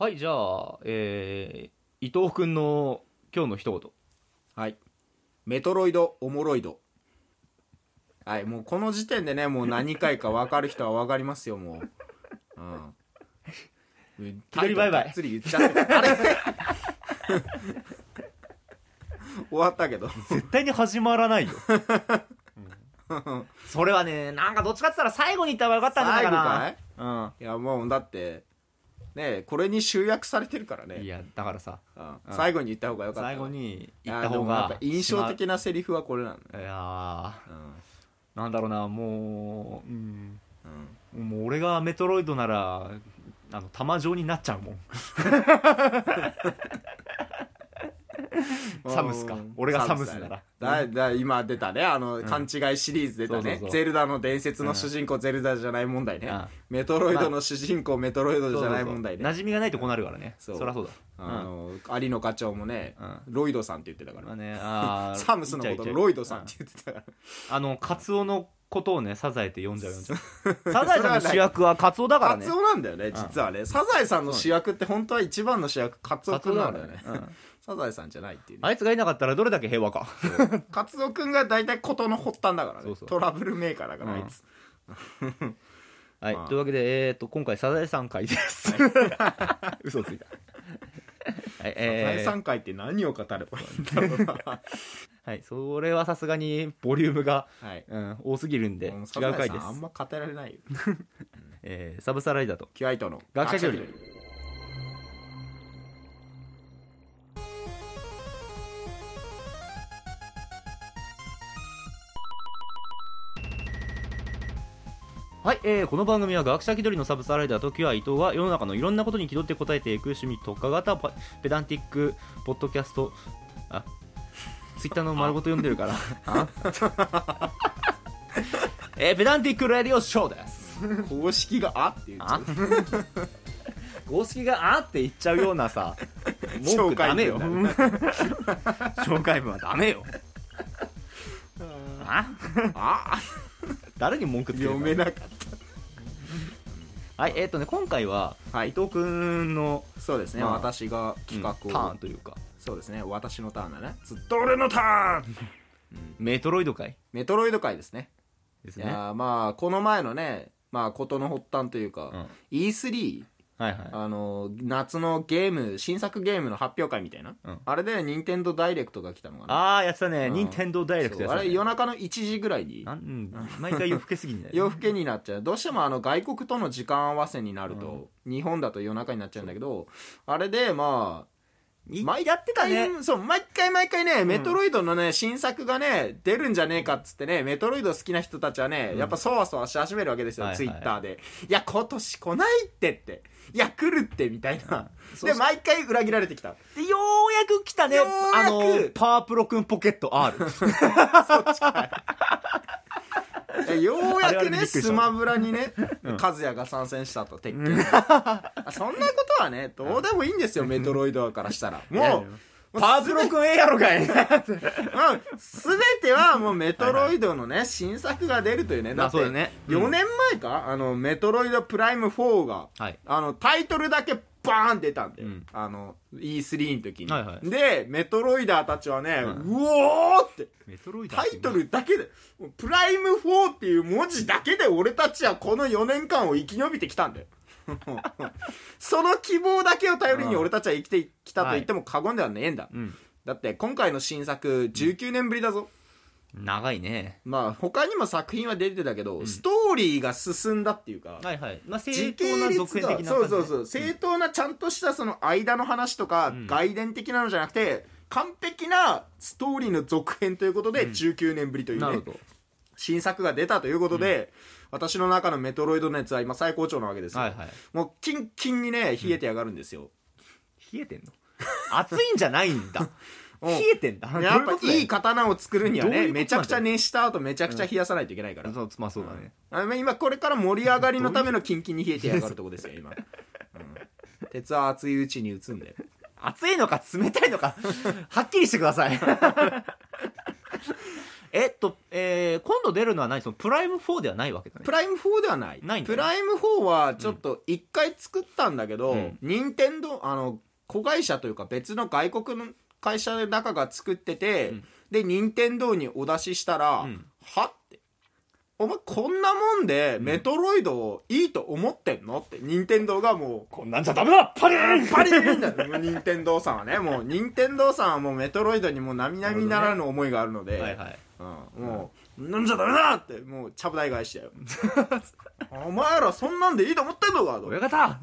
はいじゃあえー、伊藤君の今日の一言。はい。メトロイドオモロイドはいもうこの時点でねもう何回か分かる人は分かりますよもう。うん。気取りバイバイタトルがっつり言っちゃって。あれ？終わったけど。絶対に始まらないよ、それはねなんかどっちかって言ったら最後に言った方がよかったんじゃないか最後なかい？いやもうだってねこれに集約されてるからね。うんいやだからさ。うん。うん。最後に言った方がよかった。最後に言った方がでもやっぱ印象的なセリフはこれなのねいやうん。ーなんだろうなもううん。うん。もう俺がメトロイドならあの玉状になっちゃうもん サムスか。うん。俺がサムスな。らだね。だだ今出たね。あの、ん。勘違いシリーズ出たね。そうそうそう。ゼルダの伝説の主人公、ゼルダじゃない問題ね、うん。メトロイドの主人公、メトロイドじゃない問題ね。馴染みがないとこうなるからね。そそうりゃそうだ。あの、有野課長もね、うん。ロイドさんって言ってたから、まあねあー。サムスのことロイドさんって言ってたから、あのカツオのことをねサザエって呼んじゃう呼 んじゃうサザエさんの主役はカツオだからね。カツオなんだよね実はね、サザエさんの主役って本当は一番の主役カツオくんなんだよね、うんサザエさんじゃないっていうね。あいつがいなかったらどれだけ平和か。カツオくんが大体事の発端だからね。そうそう。トラブルメーカーだから、うんあいつ。はい、まあ。というわけで、えー、と今回サザエさん会です。嘘ついた。はい、サザエえーさん会って何を語ればいいんだろうな。はい、それはさすがにボリュームが、はい。うん、多すぎるんでもう違う回であんま語られないよ。えーサブサライダーと。キュアイトの学者距離はい、えーこの番組は学者気取りのサブサライダーとキュア伊藤が世の中のいろんなことに気取って答えていく趣味特化型パペダンティックポッドキャストあツイッターの丸ごと読んでるから。えーペダンティックラディオショーです。公式があって言っちゃあ？う 公式があって言っちゃうようなさ文句ダメよ。紹介文。はダメよ。ああ？誰に文句つける読めなかっはいえっ、とね今回は、はい。伊藤君の、たそうですね、まあ私が企画を、ターンというか。そうですね。私のターンだね。ずっと俺のターン。メトロイド界メトロイド界ですね。いですね。やーまあこの前のねまあ事の発端というか、うん。E3 はいはい。あの夏のゲーム新作ゲームの発表会みたいな、うん。あれで任天堂ダイレクトが来たのかな。ああやってたね。うん。任天堂ダイレクトやってた、ね、そうあれ夜中の1時ぐらいに。なんうん毎回夜更けすぎんだよ、夜更けになっちゃう。どうしてもあの外国との時間合わせになると、日本だと夜中になっちゃうんだけどあれでまあやってたね。回そう毎回毎回ね、メトロイドのね新作がね出るんじゃねえかっつってねメトロイド好きな人たちはね、やっぱそわそわし始めるわけですよ、ツイッターで。いや今年来ないってっていや来るってみたいな、で毎回裏切られてきた。でようやく来たね。あのパワープロくんポケット R えようやあれあれくねスマブラにね、うん。和也が参戦したと鉄拳 あそんなことはねどうでもいいんですよ、メトロイドからしたら。もうパワープロくんええやろかい。うん、すべてはもうメトロイドのね、新作が出るというね。だって、まあそうだよねうん。4年前か、あの、メトロイドプライム4が、はい。あの、タイトルだけバーン出たんで、うん。あの、E3 の時に。はいはい。で、メトロイダーたちはね、ううんおーって、メトロイドタイトルだけで、プライム4っていう文字だけで俺たちはこの4年間を生き延びてきたんだよ。その希望だけを頼りに俺たちは生きてきたと言っても過言ではねえんだ。うん。だって今回の新作19年ぶりだぞ、長いね。まあ他にも作品は出てたけど、ストーリーが進んだっていうか、はいはい。まあ正時当な続編的なそうそうう。そう正当なちゃんとしたその間の話とか、ん。外伝的なのじゃなくて完璧なストーリーの続編ということで、うん。19年ぶりというねなるほど。新作が出たということで、私の中のメトロイド熱は今最高潮なわけですよ、はいはい。もうキンキンにね冷えてやがるんですよ、冷えてんの？熱いんじゃないんだ。う ん冷えてんだ。やっぱいいか刀を作るにはねめちゃくちゃ熱した後めちゃくちゃ冷やさないといけないから、そうまあそうだね。あの今これから盛り上がりのためのキンキンに冷えてやがるとこですよ今、うん。鉄は熱いうちに打つんで。熱いのか冷たいのか。はっきりしてください。えっと、えー今度出るのは何？そのプライム4ではないわけだね。プライム4ではない。ないプライム4はちょっと一回作ったんだけど、うん。任天堂あの子会社というか別の外国の会社の中が作ってて、うん。で任天堂にお出ししたら、うん。はって。お前こんなもんでメトロイドをいいと思ってんの？って。任天堂がもうこんなんじゃダメだ！パリーン！パリーンだよ。任天堂さんはね。もう任天堂さんはもうメトロイドにもう並々ならぬ思いがあるので、はいはい。うん、もう、なんじゃダメだって、もう、ちゃぶ台返しだよ。お前らそんなんでいいと思ってんのかと。親方！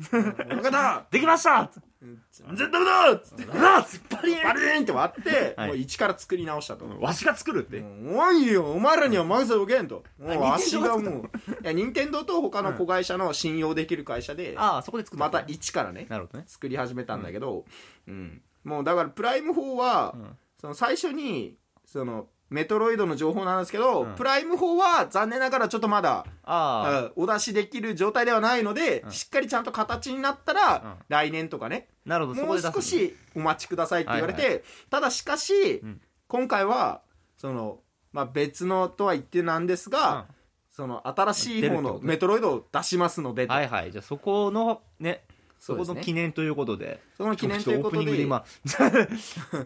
親方！できました全然ダメだっつって、ダメだパリーンバリーンって割って、はいもう一から作り直したと。わしが作るっておいよ、お前らには任せとけん。と。もうあ足がもう、いや、任天堂と他の子会社の信用できる会社で、ああそこで作ったまた一からね、なるほどね作り始めたん。だけど、うん。もうだから、プライム4は、うん。その最初に、その、メトロイドの情報なんですけど、うん。プライム4は残念ながらちょっとまだ、ああうんお出しできる状態ではないので、うん。しっかりちゃんと形になったら、うん。来年とかね、なるほどそもうこで出す少しお待ちくださいって言われて、はいただしかし、ん。今回は、その、まあ、別のとは言ってなんですが、その新しい方の出るってことね。メトロイドを出しますので、はいはい。じゃあそこのねそこの記念ということで。その記念ということで。ちょっオープニングで今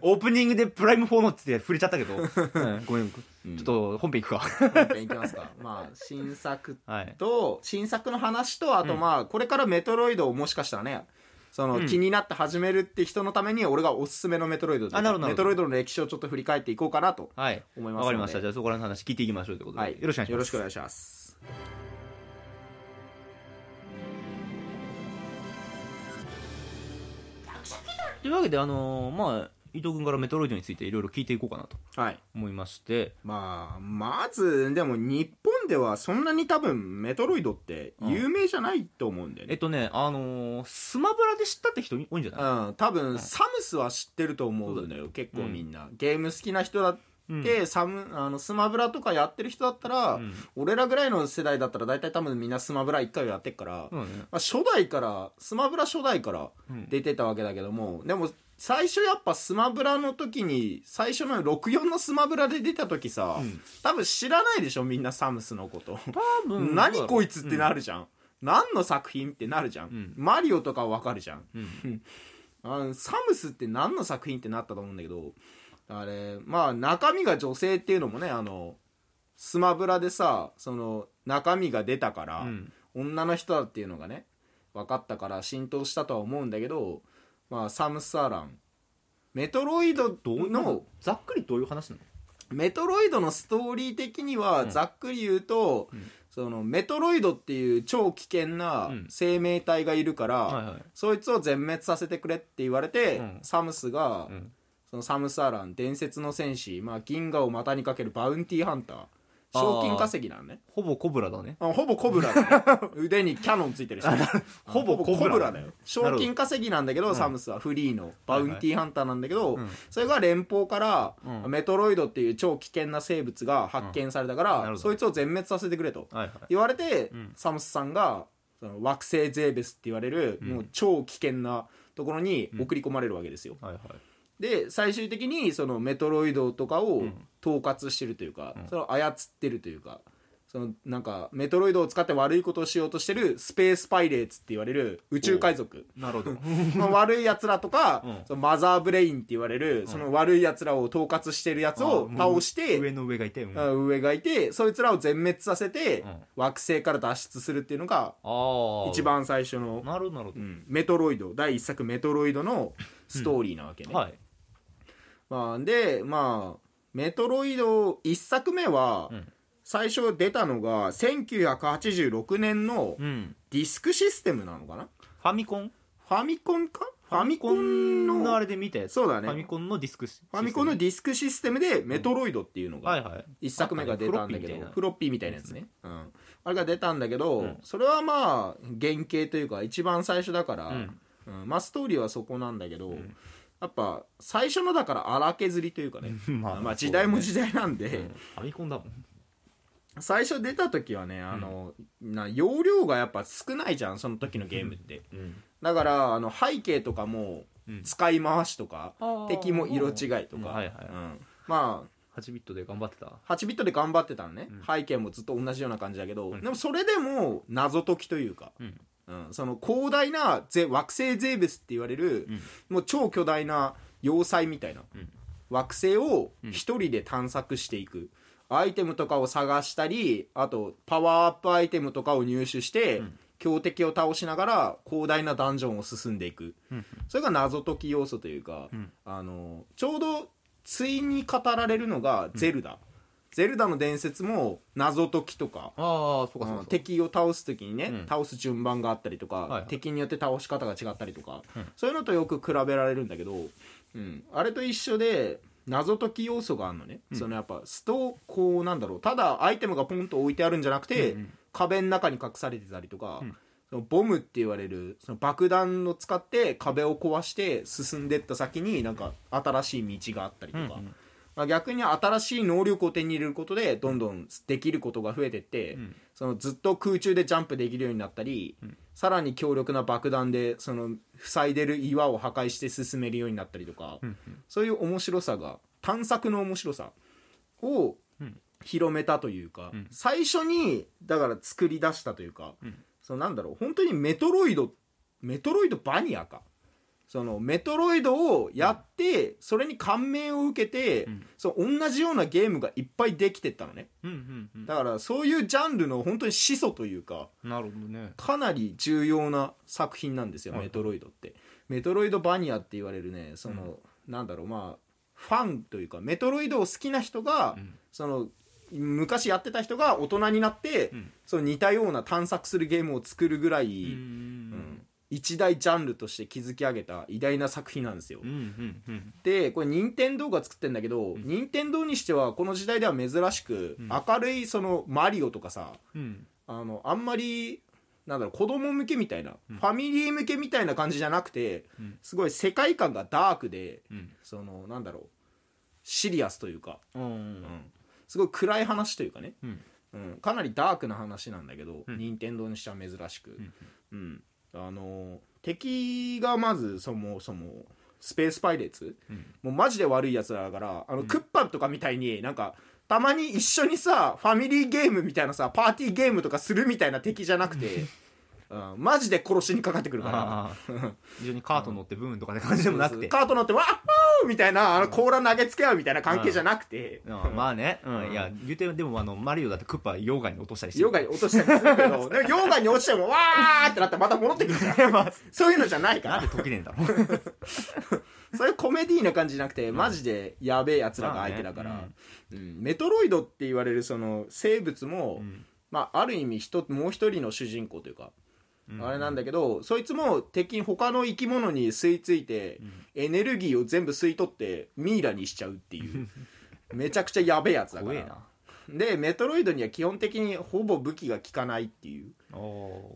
オープニングでプライム4のっつって触れちゃったけど、うん。ごめんちょっと本編いくか。本編いきますか。まあ、新作はい。と、新作の話と、あとうん。まあ、これからメトロイドをもしかしたらね、その、うん。気になって始めるって人のために、俺がおすすめのメトロイドあなるほどメトロイドの歴史をちょっと振り返っていこうかなとはい思いますので。わかりました。じゃあそこらの話聞いていきましょうということで、はい。よろしくお願いします。よろしくお願いします。というわけであのーまあ伊藤君からメトロイドについていろいろ聞いていこうかなとはい。思いましてまあ、まず、でも日本ではそんなに多分メトロイドって有名じゃないと思うんだよね。えっとねあのースマブラで知ったって人多いんじゃない？うん、多分サムスは知ってると思うんだよ、結構みんな。ゲーム好きな人だって、サムあのスマブラとかやってる人だったら、うん。俺らぐらいの世代だったら大体多分みんなスマブラ1回はやってっから、そうだね。まあ、初代からスマブラ初代からうん。出てたわけだけども、でも最初やっぱスマブラの時に最初の64のスマブラで出た時さ、うん。多分知らないでしょみんなサムスのこと、多分。何こいつってなるじゃん、何の作品ってなるじゃん、ん。マリオとかわかるじゃん。うん。あのサムスって何の作品ってなったと思うんだけどあれまあ中身が女性っていうのもねあのスマブラでさその中身が出たから、うん。女の人だっていうのがね分かったから浸透したとは思うんだけどまあサムス・アラン。メトロイドのざっくりどういう話なの？メトロイドのストーリー的にはうん。ざっくり言うと、ん。そのメトロイドっていう超危険なうん。生命体がいるから、はいはい。そいつを全滅させてくれって言われて、うん。サムスが、うんそのサムス・アラン伝説の戦士、まあ、銀河を股にかけるバウンティーハンター。賞金稼ぎなのねほぼコブラだね。あほぼコブラだね。腕にキャノンついてるし。ほぼコブラだよ。賞金稼ぎなんだけど、サムスはフリーのバウンティーハンターなんだけど、うん。それが連邦から、うん。メトロイドっていう超危険な生物が発見されたから、なるほど。そいつを全滅させてくれと。はいはい。言われて、ん。サムスさんがその惑星ゼーベスって言われる、ん。もう超危険なところに送り込まれるわけですよ、はいはいで最終的にそのメトロイドとかをん。統括してるというか、ん。それを操ってるというかそのなんかメトロイドを使って悪いことをしようとしてるスペースパイレーツって言われる宇宙海賊。なるほど。まあ悪いやつらとか、うん。そのマザーブレインって言われる、その悪いやつらを統括してるやつを倒して上の上がいてうん。あ上がいてそいつらを全滅させて、うん。惑星から脱出するっていうのが一番最初の、なるほどメトロイド。第一作メトロイドのストーリーなわけね、どはいまあ、でまあメトロイド1作目は、うん。最初出たのが1986年のうん。ディスクシステムなのかな？ファミコン？ファミコンか？ファミコンののあれで見たやつ。そうだね。ファミコンのディスクシファミコンのディスクシステムでメトロイドっていうのがはいはい。1作目が出たんだけど、フロッピーみたいな。やつね、うん、あれが出たんだけど、うん。それはまあ原型というか一番最初だから、うん。うん。まあストーリーはそこなんだけど、やっぱ最初のだから荒削りというかね。ま まあ時代も時代なんで、代ファミコンだもん。最初出た時はねあの、な容量がやっぱ少ないじゃんその時のゲームって、うん。だからあの背景とかもうん。使い回しとか、敵も色違いとか、うん。はいはいうん。まあ8ビットで頑張ってた。8ビットで頑張ってたのね、うん。背景もずっと同じような感じだけど、うん。でもそれでも謎解きというか、うんうんその広大なゼ惑星ゼーベスって言われる、うん。もう超巨大な要塞みたいな、うん。惑星をうん一人で探索していく、アイテムとかを探したりあとパワーアップアイテムとかを入手して、うん。強敵を倒しながら広大なダンジョンを進んでいく。うん。それが謎解き要素というか、うん。あのちょうど対に語られるのがゼルダ、ゼルダの伝説も謎解きとかああそうかそうかうん敵を倒す時にね、うん。倒す順番があったりとか、はいはい。敵によって倒し方が違ったりとか、うん。そういうのとよく比べられるんだけど、うん、あれと一緒で謎解き要素があるのね、うん。そのやっぱストこうなんだろう。ただアイテムがポンと置いてあるんじゃなくて、うんうん。壁の中に隠されてたりとか、うん。そのボムって言われるその爆弾を使って壁を壊して進んでった先になんか新しい道があったりとか、うんうんまあ、逆に新しい能力を手に入れることでどんどんできることが増えてって、うん。そのずっと空中でジャンプできるようになったり、うん。さらに強力な爆弾でその塞いでる岩を破壊して進めるようになったりとか、うんそういう面白さが探索の面白さをうん。広めたというか、うん。最初にだから作り出したというか、うん。そのなんだろう本当にメトロイドメトロイドバニアかそのメトロイドをやって、それに感銘を受けて、うん。そう同じようなゲームがいっぱいできてったのね。うんうんうん。だからそういうジャンルの本当に始祖というかなるほどね。かなり重要な作品なんですよ、はい。メトロイドって。メトロイドバニアって言われるねその、なんだろうまあファンというかメトロイドを好きな人が、うん。その昔やってた人が大人になって、うん。その似たような探索するゲームを作るぐらい、うん。うん一大ジャンルとして築き上げた偉大な作品なんですよ、うんうんうん。でこれ任天堂が作ってんだけど、任天堂にしてはこの時代では珍しく、うん。明るいそのマリオとかさうん。あのあんまりなんだろう子供向けみたいな、うん。ファミリー向けみたいな感じじゃなくて、うん。すごい世界観がダークでうん。そのなんだろうシリアスというか、うんうん。すごい暗い話というかね、うん。うん、かなりダークな話なんだけど、うん。任天堂にしては珍しく、ん。うんあの敵がまずそもそもスペースパイレーツ。うん。もうマジで悪いやつらだからあの、クッパとかみたいになんかたまに一緒にさファミリーゲームみたいなさパーティーゲームとかするみたいな敵じゃなくて、うん、マジで殺しにかかってくるから。非常にカート乗ってブーンとかって感じでもなくて。カート乗ってわっほーみたいなあの甲羅投げつけ合うみたいな関係じゃなくて、うん。まあね、うん。うん。いや言うてでもあのマリオだってクッパ溶岩に落としたりして溶岩に落としたりするけど 溶岩に落ちてもわーってなってまた戻ってくるから。まあそういうのじゃないから。なんで解けねえんだろう。そういうコメディーな感じじゃなくてマジでやべえやつらが相手だから、メトロイドって言われるその生物も、うん。まあ、ある意味人もう一人の主人公というか、うんあれなんだけどそいつも敵に他の生き物に吸い付いて、エネルギーを全部吸い取ってミイラにしちゃうっていう。めちゃくちゃやべえやつだから。な。でメトロイドには基本的にほぼ武器が効かないっていう。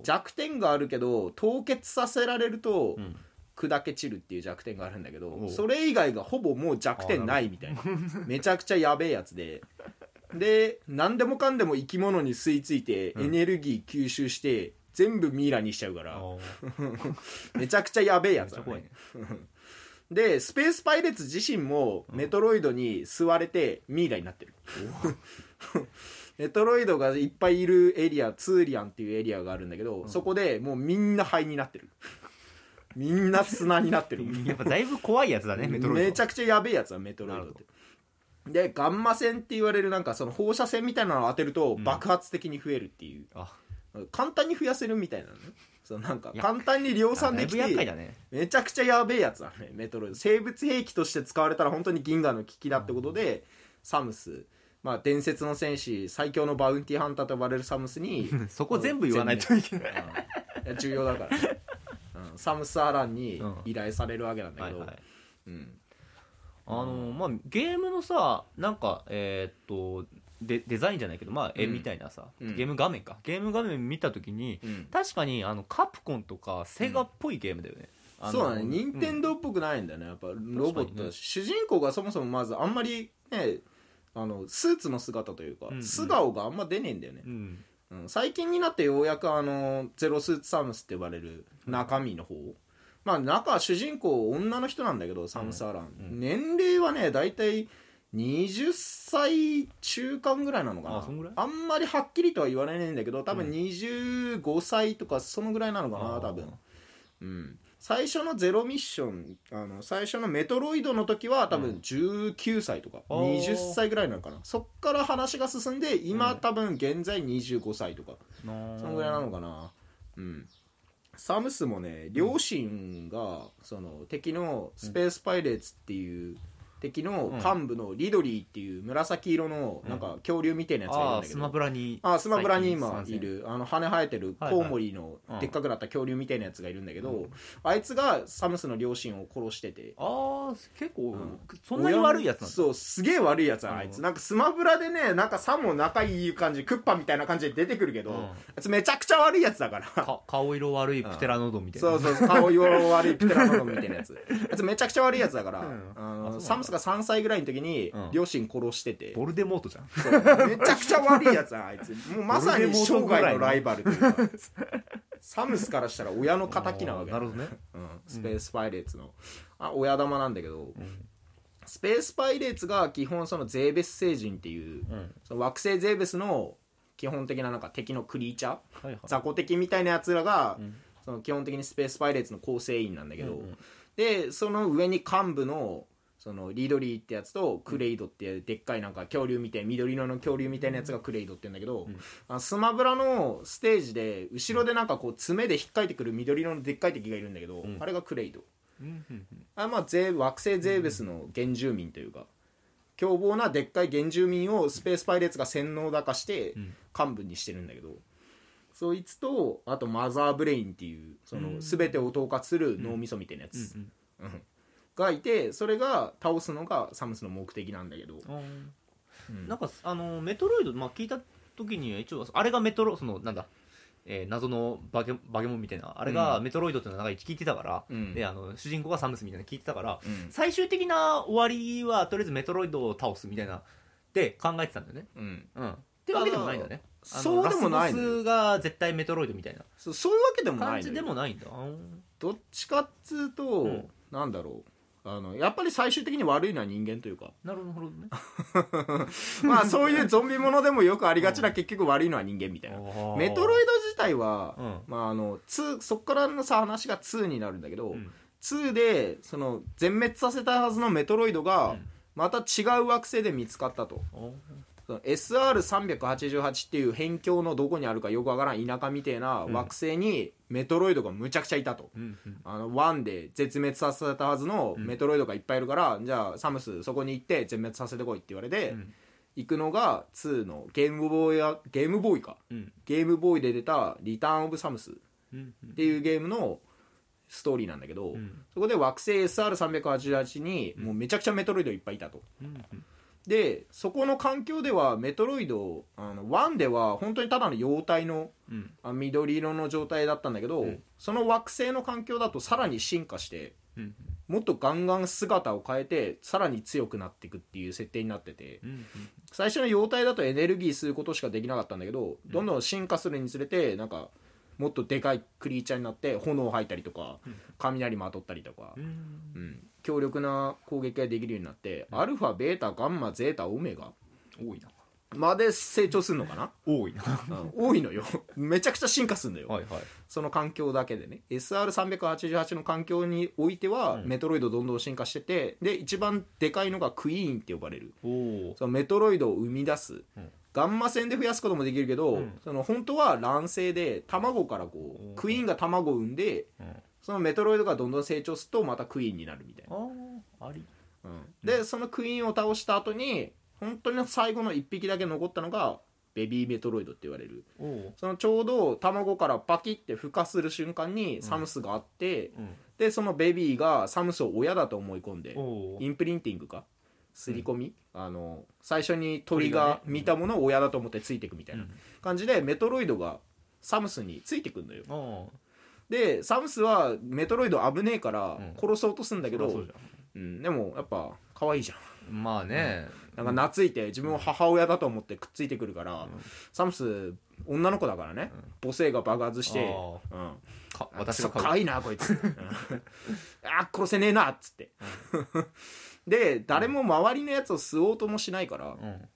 弱点があるけど凍結させられると、うん。砕け散るっていう弱点があるんだけどそれ以外がほぼもう弱点ないみたいな。めちゃくちゃやべえやつで。で何でもかんでも生き物に吸い付いてうん。エネルギー吸収して全部ミイラにしちゃうから。めちゃくちゃやべえやつだ、ね。ね、でスペースパイレーツ自身もメトロイドに吸われてミイラになってる。メトロイドがいっぱいいるエリアツーリアンっていうエリアがあるんだけど、そこでもうみんな灰になってる。みんな砂になってる。やっぱだいぶ怖いやつだねメトロイド。めちゃくちゃやべえやつだメトロイドって。でガンマ線って言われるなんかその放射線みたいなのを当てるとん。爆発的に増えるっていう、あ簡単に増やせるみたいなのね。そうなんか簡単に量産できてめちゃくちゃやべえやつだね。メトロイド生物兵器として使われたら本当に銀河の危機だってことで、サムス。まあ伝説の戦士最強のバウンティーハンターと呼ばれるサムスに そこ全部言わないといけない。うん。重要だから、うん、サムス・アランにうん。依頼されるわけなんだけど、はいはい。うん。あのまあゲームのさなんかえーっとデデザインじゃないけどまあ絵みたいなさ、うん。ゲーム画面か。ゲーム画面見た時にうん。確かにあのカプコンとかセガっぽいゲームだよね、あのそうだね。任天堂っぽくないんだよね。やっぱロボットだし、主人公がそもそもまずあんまりねあのスーツの姿というか、うん。うん素顔があんま出ねえんだよね。う、ん。うん。最近になってようやくあのゼロスーツサムスって呼ばれる中身の方、まあ中主人公女の人なんだけどサムス・アラン、うん。年齢はね大体20歳中間ぐらいなのかな。あそんぐらい？あんまりはっきりとは言われないんだけど多分うん。25歳とかそのぐらいなのかなあー。多分。うん。最初のゼロミッションあの最初のメトロイドの時は多分うん。19歳とか、あー。20歳ぐらいなのかな。そっから話が進んで今、うん。多分現在25歳とかそのぐらいなのかな。うん。サムスもね両親がその敵のスペースパイレーツっていう敵の幹部のリドリーっていう紫色のなんか恐竜みたいなやつがいるんだけど、スマブラにあスマブラに今いる。あの羽生えてるコウモリのうん。でっかくなった恐竜みたいなやつがいるんだけど、うん。あいつがサムスの両親を殺してて。ああ結構、ん。そんなに悪いやつなんだ。そうすげえ悪いやつだあいつ。うんなんかスマブラでねなんかさも仲いい感じクッパみたいな感じで出てくるけど、うん。あいつめちゃくちゃ悪いやつだから。か顔色悪いプテラノドンみたいな。そうそう顔色悪いプテラノドンみたいなやつ。あいつめちゃくちゃ悪いやつだから、うん。あのサムスが3歳ぐらいの時にうん。両親殺してて、ボルデモートじゃん。そう。めちゃくちゃ悪いやつだあいつ。もうまさに生涯のライバルというか。サムスからしたら親の敵なわけなるほどね、うん、スペースパイレーツの、あ親玉なんだけど。うん。スペースパイレーツが基本そのゼーベス星人っていううん。その惑星ゼーベスの基本的ななんか敵のクリーチャーはいはい。雑魚敵みたいなやつらが、うん。その基本的にスペースパイレーツの構成員なんだけど、うんうん。でその上に幹部のそのリドリーってやつとクレイドっていうでっかいなんか恐竜みたい緑色の恐竜みたいなやつがクレイドって言うんだけど、うん。あのスマブラのステージで後ろでなんかこう爪で引っかいてくる緑色のでっかい敵がいるんだけど、うん。あれがクレイド。あまあゼー惑星ゼーベスの原住民というか凶暴なでっかい原住民をスペースパイレーツが洗脳だかしてうん。幹部にしてるんだけどそいつとあとマザーブレインっていうそうん。の全てを統括する脳みそみたいなやつ、うん。うんがいてそれが倒すのがサムスの目的なんだけど、うん。うん。なんかあのメトロイド、まあ、聞いた時には一応あれがメトロそのなんだ、えー謎のバケバケモンみたいなあれがうん。メトロイドっていうのが聞いてたから、うん。であの主人公がサムスみたいなの聞いてたからうん。最終的な終わりはとりあえずメトロイドを倒すみたいなって考えてたんだよね。うん、うん。ってわけでもないんだね。そうでもないのラスボスが絶対メトロイドみたいな。そそういうわけでもない感じでもないんだ。どっちかっつうと、うん。なんだろうあのやっぱり最終的に悪いのは人間というか。なるほどね。まあそういうゾンビものでもよくありがちな結局悪いのは人間みたいな。メトロイド自体は、うん。まあ、あの2そっからのさ話が2になるんだけど、うん。2でその全滅させたはずのメトロイドが、うん。また違う惑星で見つかったと SR388 っていう辺境のどこにあるかよくわからん田舎みたいな惑星にメトロイドがむちゃくちゃいたと、うんうん。あの1で絶滅させたはずのメトロイドがいっぱいいるから、じゃあサムスそこに行って全滅させてこいって言われて、うん。行くのが2のゲームボーイやゲームボーイか。うん。ゲームボーイで出た「リターン・オブ・サムス」っうん。ていうゲームのストーリーなんだけど、うん。そこで惑星 SR388 にもうめちゃくちゃメトロイドいっぱいいたと。でそこの環境ではメトロイドあの1では本当にただの妖体のうん。あ緑色の状態だったんだけど、うん。その惑星の環境だとさらに進化してうん。もっとガンガン姿を変えてさらに強くなっていくっていう設定になっててうん最初の妖体だとエネルギー吸うことしかできなかったんだけどどんどん進化するにつれてなんかもっとでかいクリーチャーになって炎を吐いたりとかうん。雷まとったりとか。う、ん。うん、強力な攻撃ができるようになってアルファベータガンマゼータオメガ。多いな。まで成長するのかな、多いな。うん。多いのよ。めちゃくちゃ進化するんだよ、はいはい。その環境だけでね。SR388 の環境においては、うん。メトロイドどんどん進化しててで一番でかいのがクイーンって呼ばれる。そのメトロイドを生み出す、うんガンマ線で増やすこともできるけど、うん。その本当は卵性で卵からこうクイーンが卵を産んでうん。そのメトロイドがどんどん成長するとまたクイーンになるみたいな、あああり。うん。でそのクイーンを倒した後に本当に最後の1匹だけ残ったのがベビーメトロイドって言われる。そのちょうど卵からパキって孵化する瞬間にサムスがあって、うん。でそのベビーがサムスを親だと思い込んでインプリンティングか刷り込み、あの最初に鳥鳥が見たものを親だと思ってついていくみたいなうん。感じでメトロイドがサムスについてくんのよ。でサムスはメトロイド危ねえからうん。殺そうとするんだけど、うん、でもやっぱ可愛いじゃん。まあね、なんか懐いて自分を母親だと思ってくっついてくるから、サムス女の子だからね、母性が爆発して、あうん、か私私が可愛いなこいつ。うん。あ殺せねえなっつって、で誰も周りのやつを吸おうともしないから、うん。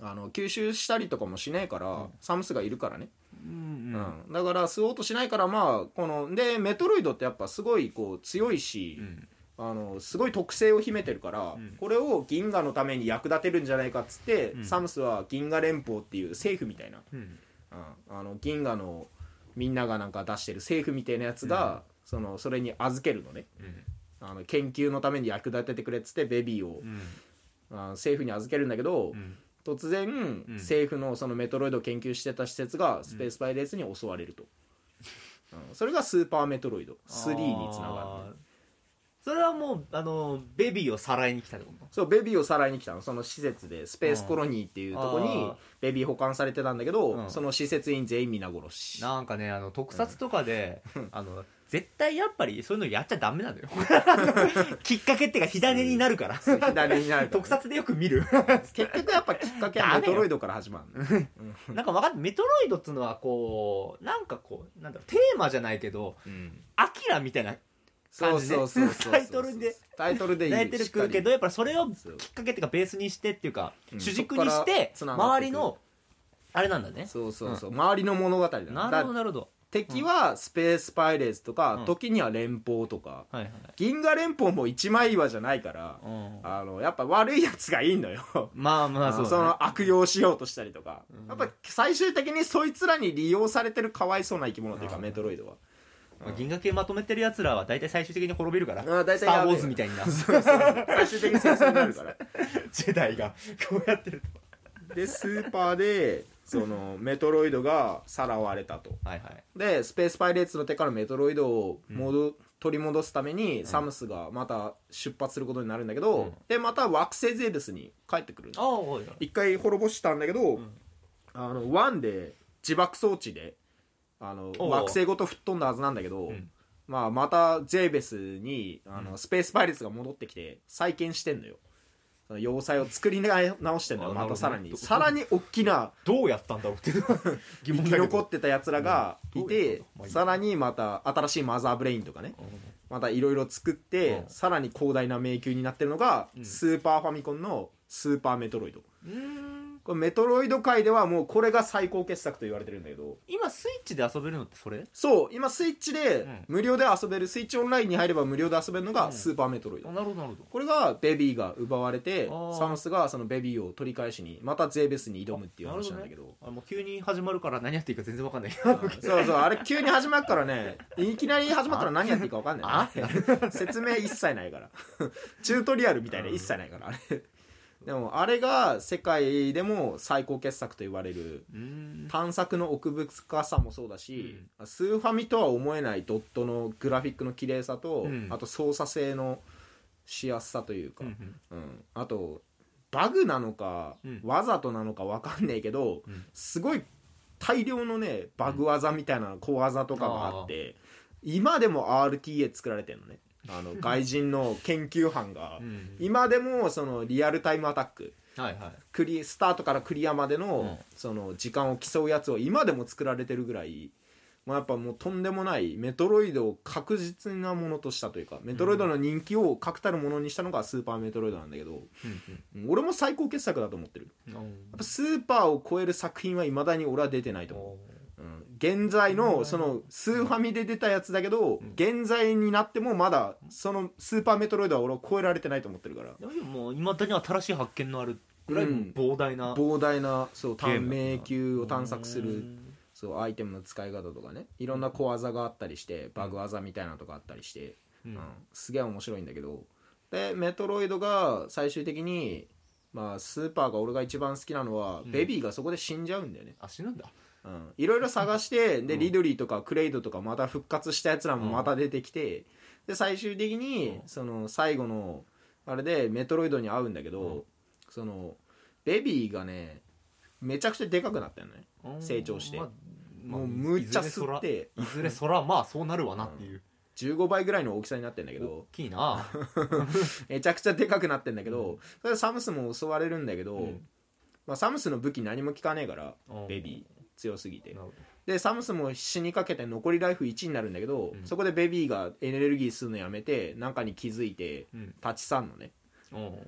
あの吸収したりとかもしないから、サムスがいるからね、うんうん。だから吸おうとしないからまあこのでメトロイドってやっぱすごいこう強いし、うん。あのすごい特性を秘めてるから、ん。これを銀河のために役立てるんじゃないかっつって、うん。サムスは銀河連邦っていう政府みたいな、うん。うん。あの銀河のみんながなんか出してる政府みたいなやつが、そのそれに預けるのねあの研究のために役立ててくれっつってベビーを、うん。あの政府に預けるんだけど、うん。突然、政府のそのメトロイドを研究してた施設がスペースパイレーツに襲われると、うん。それがスーパーメトロイド。3につながるそれはもうあのベビーをさらいに来たってこと？そうベビーをさらいに来たの。その施設でスペースコロニーっていうとこにベビー保管されてたんだけど、うん。その施設員全員皆殺し。なんかねあの特撮とかで、あの絶対やっぱりそういうのやっちゃダメなのよ。きっかけっていうか火種になるから。左になるか特撮でよく見る。結局やっぱきっかけはメトロイドから始まるのなんか分かってメトロイドっつうのはこうなんかこうなんだろうテーマじゃないけどうん。アキラみたいなそうそうそうそう。タイトルで。タイトルでいい。泣いてるくるけどやっぱりそれをきっかけっていうかベースにしてっていうか、うん。主軸にして周りのあれなんだね。そうそうそう、周りの物語だなるほだどなるほど。敵はスペースパイレーツとか、うん。時には連邦とかはいはい。銀河連邦も一枚岩じゃないから、うん。あのやっぱ悪いやつがいいのよ。まあまあそうだね。の悪用しようとしたりとか、うん。やっぱ最終的にそいつらに利用されてるかわいそうな生き物というか、うん。メトロイドはまあ銀河系まとめてるやつらは大体最終的に滅びるから。あ大体スター・ウォーズみたいにな。そうそう。最終的に戦争になるから。ジェダイがこうやってると。でスーパーでそのメトロイドがさらわれたと。はいはい。でスペースパイレーツの手からメトロイドを戻、取り戻すためにサムスがまた出発することになるんだけど、うん。でまた惑星ゼーベスに帰ってくるああはいはい一回滅ぼしたんだけど、ん。あのワンで自爆装置であの惑星ごと吹っ飛んだはずなんだけど、ん。まあ、またゼーベスにあの、スペースパイレーツが戻ってきて再建してんのよ。要塞を作り直してんのよあまたさらに。さらに大きなどうやったんだろうって 疑生き問だけど。残ってたやつらがいてこと？まあいいさらにまた新しいマザーブレインとかねまたいろいろ作ってうん。さらに広大な迷宮になってるのがうん。スーパーファミコンのスーパーメトロイド。うーんこれメトロイド界ではもうこれが最高傑作と言われてるんだけど。今スイッチで遊べるのってそれ？そう今スイッチでうん。無料で遊べるスイッチオンラインに入れば無料で遊べるのがスーパーメトロイド。あなるほどなるほど。これがベビーが奪われてサムスがそのベビーを取り返しにまたゼーベスに挑むっていう話なんだけど。あもう急に始まるから何やっていいか全然わかんないそうそうあれ急に始まるからねいきなり始まったら何やっていいか分かんない、ね、説明一切ないから。チュートリアルみたいな一切ないからあれでもあれが世界でも最高傑作と言われる。探索の奥深さもそうだし、スーファミとは思えないドットのグラフィックの綺麗さと、うん。あと操作性のしやすさというか、うんうん。あとバグなのか、うん。わざとなのか分かんねえけど、うん。すごい大量のねバグ技みたいな小技とかがあって、今でも RTA 作られてるのねあの外人の研究班が、うん。今でもそのリアルタイムアタックはいはい。クリスタートからクリアまでの,、うん。その時間を競うやつを今でも作られてるぐらい、まあ、やっぱもうとんでもないメトロイドを確実なものとしたというかメトロイドの人気を確たるものにしたのがスーパーメトロイドなんだけど、うん俺も最高傑作だと思ってる。うん。やっぱスーパーを超える作品はいまだに俺は出てないと思う、うん、現在のそのスーファミで出たやつだけど、現在になってもまだそのスーパーメトロイドは俺は超えられてないと思ってるから。いまだに新しい発見のあるぐらい膨大な膨大なそう迷宮を探索するうん。そうアイテムの使い方とかね。いろんな小技があったりしてバグ技みたいなのとかあったりして、うん。うん。すげえ面白いんだけど。でメトロイドが最終的にまあスーパーが俺が一番好きなのは、ん。ベビーがそこで死んじゃうんだよね。あ死ぬんだ。うんいろいろ探してでうん。リドリーとかクレイドとかまた復活したやつらもまた出てきてで最終的にうん。その最後のあれでメトロイドに会うんだけうん。どそのベビーがねめちゃくちゃでかくなったよね。成長して。まあもうむっちゃ吸って。いずれそらまあそうなるわなっていう。15倍ぐらいの大きさになってんだけ大どきいな。めちゃくちゃでかくなってんだけど、それでサムスも襲われるんだけど、うん。まあ、サムスの武器何も効かねえからうん。ベビー強すぎて。でサムスも死にかけて残りライフ1になるんだけど、うん。そこでベビーがエネルギー吸うのやめてなんかに気づいて立ち去んのね。う。ん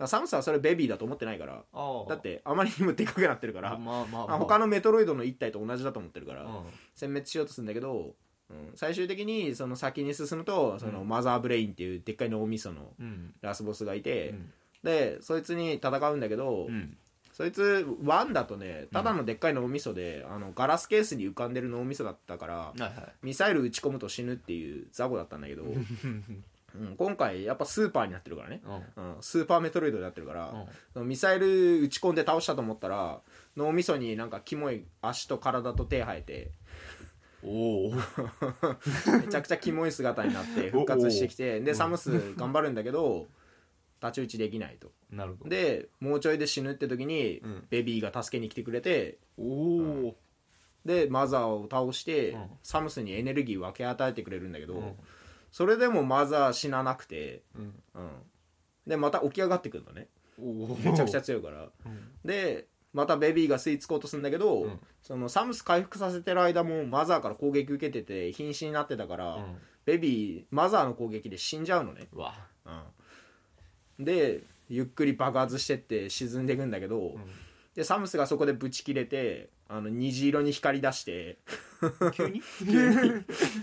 らサムスはそれベビーだと思ってないからだってあまりにもでかくなってるから、まあまああ他のメトロイドの一体と同じだと思ってるから、うん。殲滅しようとするんだけど、うん、最終的にその先に進むとそのマザーブレインっていうでっかい脳みそのうん。ラスボスがいて、うん。でそいつに戦うんだけど、うんそいつ1だとねただのでっかい脳みそで、あのガラスケースに浮かんでる脳みそだったからはいはい。ミサイル撃ち込むと死ぬっていう雑魚だったんだけど、うん、今回やっぱスーパーになってるからね、うん。うん、スーパーメトロイドになってるから、うん。ミサイル撃ち込んで倒したと思ったら脳みそになんかキモい足と体と手生えておお めちゃくちゃキモい姿になって復活してきて でサムス頑張るんだけど太刀打ちできないと。なるほど。でもうちょいで死ぬって時に、うん。ベビーが助けに来てくれておおでマザーを倒して、うん。サムスにエネルギー分け与えてくれるんだけど、うん。それでもマザー死ななくて、うん。うん、でまた起き上がってくるのね。おおめちゃくちゃ強いから。でまたベビーが吸い付こうとするんだけど、うん。そのサムス回復させてる間もマザーから攻撃受けてて瀕死になってたから、うん。ベビーマザーの攻撃で死んじゃうのね、うわ。うん、でゆっくり爆発してって沈んでいくんだけど、でサムスがそこでブチ切れてあの虹色に光り出して 急に？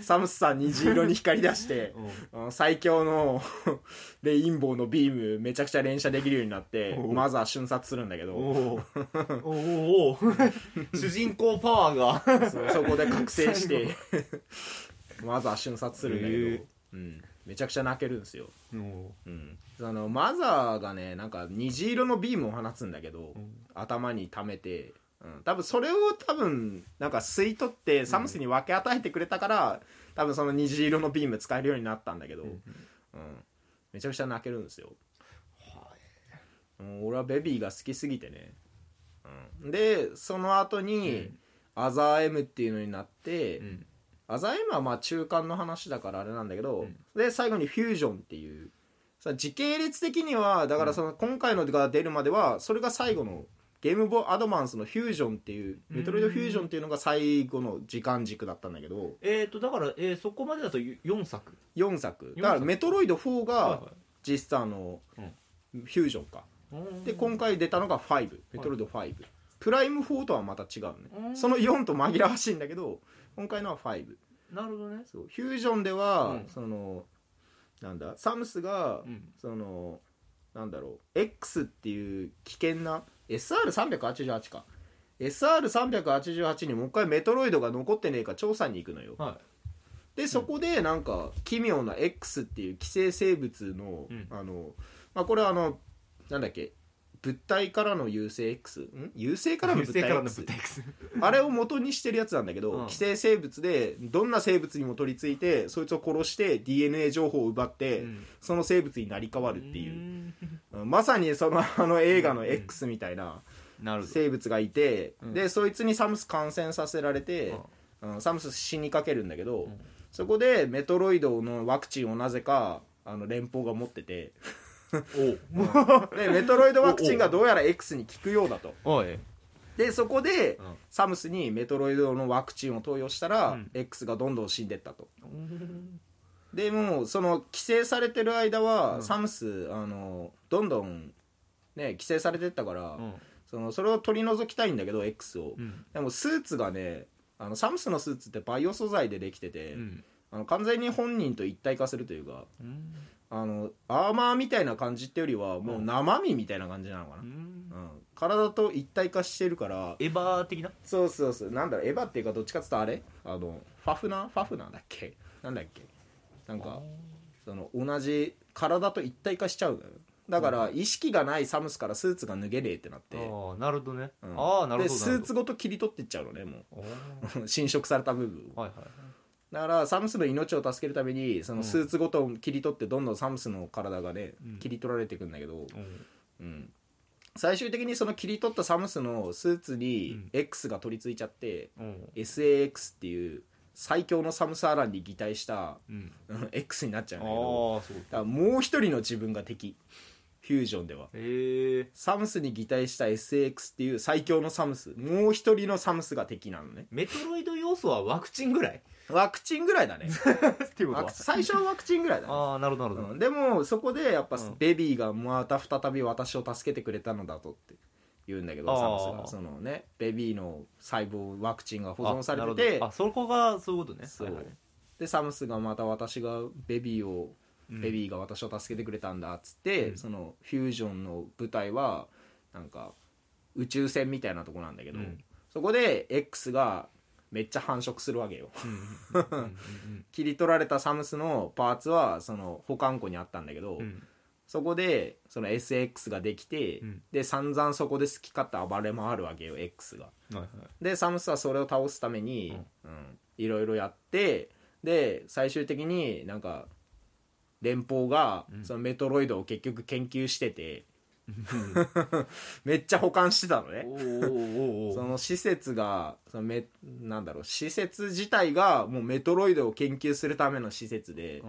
サムスさん虹色に光り出して最強の レインボーのビームめちゃくちゃ連射できるようになっておう。マザー瞬殺するんだけど。お お主人公パワーが。そこで覚醒してマザー瞬殺するんだけど。うん、めちゃくちゃ泣けるんですよ、おうん、そのマザーがねなんか虹色のビームを放つんだけど、頭に溜めて、うん、多分それを多分なんか吸い取ってサムスに分け与えてくれたから、多分その虹色のビーム使えるようになったんだけど、うん。めちゃくちゃ泣けるんですよ、うん、俺はベビーが好きすぎてね、うん、でその後に、アザー M っていうのになって、うんアザー M はまあ中間の話だからあれなんだけど、うん。で最後にフュージョンっていうさ時系列的にはだからその今回のが出るまではそれが最後のゲームボーイアドバンスのフュージョンっていうメトロイドフュージョンっていうのが最後の時間軸だったんだけどえっとだからえーそこまでだと4作4作四作だからメトロイド4がは実質あのフュージョンか。で今回出たのが5メトロイド5プライム4とはまた違ううん。ねその4と紛らわしいんだけど今回のは5なるほどね。そう。フュージョンでは、うん。そのなんだ？サムスが、うん。そのなんだろう？X っていう危険な SR388 か。SR388 にもう一回メトロイドが残ってねえか調査に行くのよ。はでそこでなんか奇妙な X っていう寄生生物の、うん。あの、まあ、これはあのなんだっけ？物体からの優勢 X ん？優勢からの物体 X あれを元にしてるやつなんだけど、うん。寄生生物でどんな生物にも取り付いてそいつを殺して DNA 情報を奪って、うん。その生物になり変わるっていう、ん。うん。まさにそのあの映画の X みたいななるほど。生物がいて、うん。でそいつにサムス感染させられて、うん。サムス死にかけるんだけど、ん。そこでメトロイドのワクチンをなぜかあの連邦が持っててで メトロイドワクチンがどうやら X に効くようだと。おおい。でそこで、うん。サムスにメトロイドのワクチンを投与したら、うん。X がどんどん死んでったと。でもうその規制されてる間は、うん。サムスあのどんどんね規制されてったから、うん。そのそれを取り除きたいんだけど X を、うん。でもスーツがねあのサムスのスーツってバイオ素材でできてて、うん。あの完全に本人と一体化するというかうんあのアーマーみたいな感じってよりはもう生身みたいな感じなのかな、うん。うん。体と一体化してるからエヴァ的な？そうそうそう。なんだろうエヴァっていうかどっちかっつうとあれ？あのファフナ？ーファフナーだっけ？なんだっけ？なんかその同じ体と一体化しちゃうだから意識がないサムスからスーツが脱げねえってなって、ああなるほどね。うん。ああなるでほど。スーツごと切り取っていっちゃうのねもう。侵食された部分を。はいはいだからサムスの命を助けるためにそのスーツごと切り取ってどんどんサムスの体がね、うん。切り取られていくんだけど、うん。うん、最終的にその切り取ったサムスのスーツにうん。X が取り付いちゃって、うん。SAX っていう最強のサムス・アランに擬態したうん。う ん X になっちゃうんだけどああそうだからもう一人の自分が敵。フュージョンでは。へえサムスに擬態した SAX っていう最強のサムス。もう一人のサムスが敵なのね。メトロイド要素はワクチンぐらい？ワクチンぐらいだね。っていうワク最初はワクチンぐらいだね。ああなるほどなるほど、うん。でもそこでやっぱうん。ベビーがまた再び私を助けてくれたのだとって言うんだけどサムスが。そのねベビーの細胞ワクチンが保存されてて。あそこがそういうことね。そう。はいはい。でサムスがまた私がベビーを、うん。ベビーが私を助けてくれたんだっつって、うん。そのフュージョンの舞台はなんか宇宙船みたいなとこなんだけど、うん。そこで X がめっちゃ繁殖するわけよ。切り取られたサムスのパーツはその保管庫にあったんだけど、うん。うんそこでその SX ができて、うん。で散々そこで好き勝手暴れ回るわけよ X が。はいはい。でサムスはそれを倒すために、うんいろいろやってで最終的になんか連邦がうん。そのメトロイドを結局研究してて、めっちゃ保管してたのね。その施設がそのめなんだろう施設自体がもうメトロイドを研究するための施設で、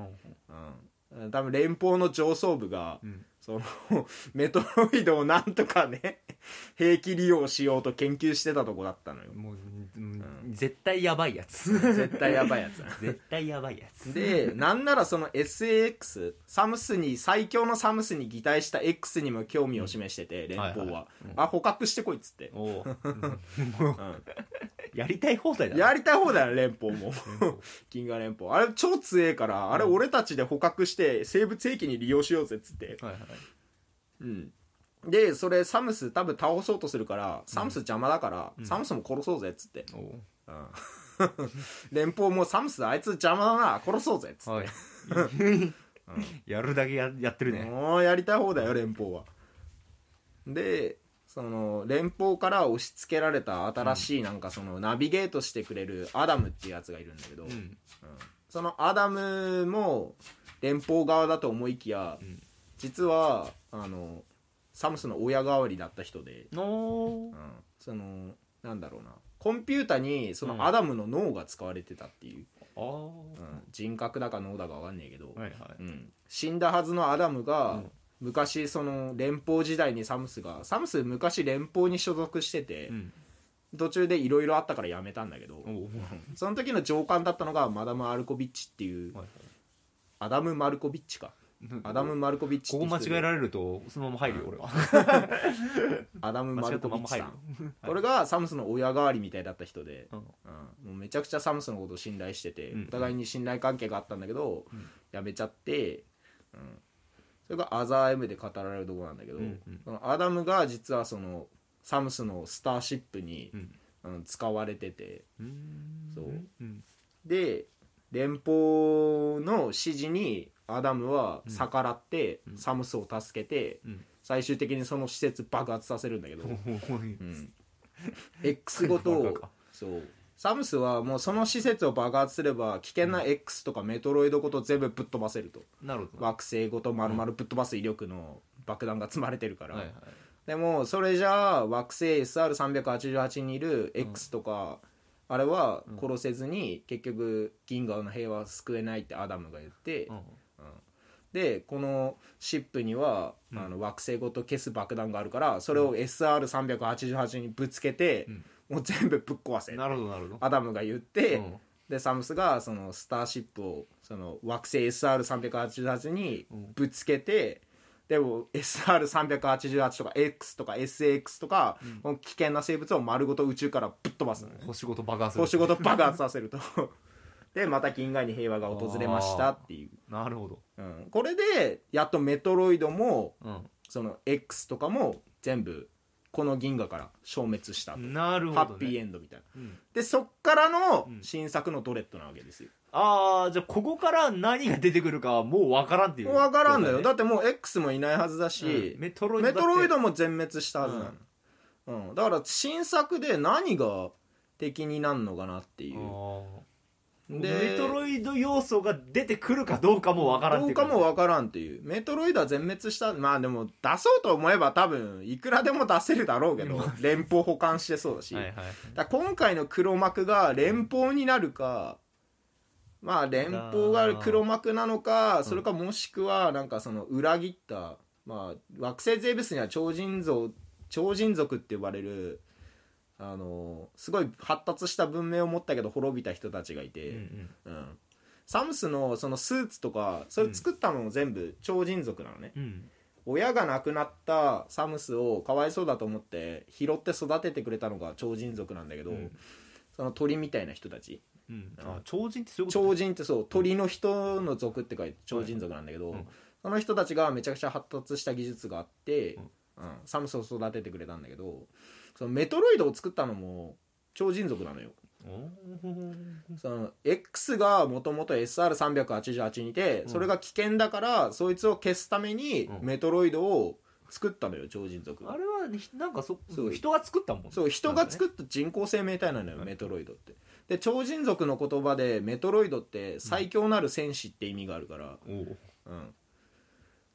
うん、多分連邦の上層部が、うんそのメトロイドをなんとかね 兵器利用しようと研究してたとこだったのよ。もう、うん。絶対やばいやつ。絶対やばいやつ。絶対やばいやつ。でなんならその SAX サムスに最強のサムスに擬態した X にも興味を示してて連邦は,、はいはいうん。あ捕獲してこいっつって、おーうん。やりたい放題だな。やりたい方だよ連邦も。銀河 連邦。あれ超強えからあれ俺たちで捕獲して生物兵器に利用しようぜっつって。はいはいうん。でそれサムス多分倒そうとするからサムス邪魔だから、ん。サムスも殺そうぜっつって、う。ん。連邦もサムスあいつ邪魔だな殺そうぜっつって、はい。やるだけややってるね。もうやりたい方だよ連邦は。でその連邦から押し付けられた新しいなんかそのナビゲートしてくれるアダムっていうやつがいるんだけど、うん。そのアダムも連邦側だと思いきや、ん実はあのサムスの親代わりだった人で、うん。そのなんだろうな。コンピュータにそうん。のアダムの脳が使われてたっていう、あー。うん。人格だか脳だか分かんねえけど、はいはい。うん。死んだはずのアダムが、うん。昔その連邦時代にサムスがサムス昔連邦に所属してて、うん。途中でいろいろあったから辞めたんだけど、その時の上官だったのがマダム・アルコビッチっていう、はいアダム・マルコビッチか。はいアダム・マルコビッチここ間違えれられるとそのまま入るよ俺は。アダム・マルコビッチさん。これがサムスの親代わりみたいだった人で、うん。うん。もうめちゃくちゃサムスのことを信頼してて、うん。お互いに信頼関係があったんだけど、うん。辞めちゃって、うん、それがアザー M で語られるところなんだけど、そのアダムが実はそのサムスのスターシップにう、ん。うん使われてて。うん。そう。うん。で連邦の指示にアダムは逆らって、うん。サムスを助けて、うん。最終的にその施設爆発させるんだけど、うん、X ごと そう。サムスはもうその施設を爆発すれば危険な X とかメトロイドごと全部ぶっ飛ばせると。なるほど。惑星ごと丸々ぶっ飛ばす威力の爆弾が積まれてるから、はいはい。でもそれじゃあ惑星 SR388 にいる X とか、あれは殺せずに結局銀河の平和は救えないってアダムが言って、うん。でこのシップには、うん。あの惑星ごと消す爆弾があるからそれを SR388 にぶつけて、うん。もう全部ぶっ壊せ。なるほどなるほど。アダムが言って、うん。でサムスがそのスターシップをその惑星 SR388 にぶつけて、でも SR388 とか X とか SAX とか、この危険な生物を丸ごと宇宙からぶっ飛ばすのね、星ごと爆発する。星ごと爆発させるとでまた銀河に平和が訪れましたっていう、なるほど。うん、これでやっとメトロイドもうその X とかも全部この銀河から消滅したなるほどハッピーエねンドみたいな。うん。でそっからのうん。新作のドレッドなわけですよ、ああじゃあここから何が出てくるかはもう分からんっていう分からんだよ。ね。だってもう X もいないはずだし、うん。メトロイドメトロイだドも全滅したはずなの、うん。だから新作で何が敵になるのかなっていうメトロイド要素が出てくるかどうかも分からんっていうどうかも分からんっていう。メトロイドは全滅したまあでも出そうと思えば多分いくらでも出せるだろうけど連邦保管してそうだし、はいはいだ今回の黒幕が連邦になるかまあ連邦が黒幕なのかそれかもしくはなんかその裏切った、まあ、惑星ゼウスには超人族超人族って呼ばれるあのすごい発達した文明を持ったけど滅びた人たちがいて、うんうん。サムスのそのスーツとかそれ作ったのも全部超人族なのね、うん。うん親が亡くなったサムスをかわいそうだと思って拾って育ててくれたのが超人族なんだけど、うん。その鳥みたいな人たち。うん。あ超人ってそういうこと？超人ってそう鳥の人の族って書いて超人族なんだけど、うん。その人たちがめちゃくちゃ発達した技術があって、うん。うん。サムスを育ててくれたんだけどそのメトロイドを作ったのも超人族なのよ。その X がもともと SR388 にいて、うん。それが危険だからそいつを消すためにうん。メトロイドを作ったのよ超人族。あれはひなんかそそう。人が作ったもんそう人が作っった人工生命体なのよ、はいメトロイドって。で超人族の言葉でメトロイドって最強なる戦士って意味があるから、うん、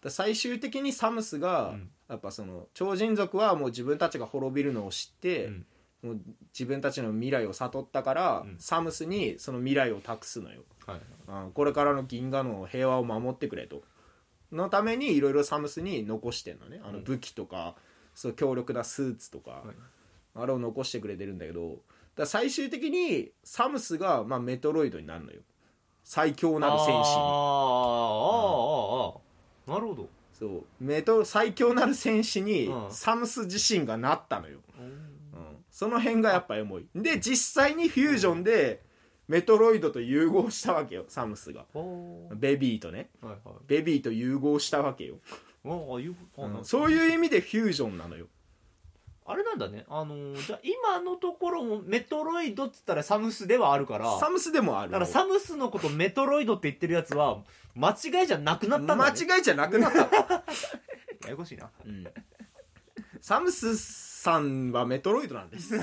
で最終的にサムスが、うん。やっぱその超人族はもう自分たちが滅びるのを知って、うん。もう自分たちの未来を悟ったから、うん。サムスにその未来を託すのよ、はい。うん、これからの銀河の平和を守ってくれと。のためにいろいろサムスに残してんのね。あの武器とか、そう強力なスーツとか、はい。あれを残してくれてるんだけど。だ最終的にサムスが、まあ、メトロイドになるのよ。最強なる戦士に。あーあーあーあーなるほど。そう。メト最強なる戦士にうん。サムス自身がなったのよ、うんうん。その辺がやっぱエモい。で実際にフュージョンでメトロイドと融合したわけよサムスが。おー。ベビーとね。はいはい。ベビーと融合したわけよ、ああいうあうん。なんか。そういう意味でフュージョンなのよあれなんだね。あのーじゃあ今のところもメトロイドっつったらサムスではあるから。サムスでもある。だからサムスのことメトロイドって言ってるやつは間違いじゃなくなったんだ、ね、間違いじゃなくなった、ややこしいな。うん。サムスさんはメトロイドなんです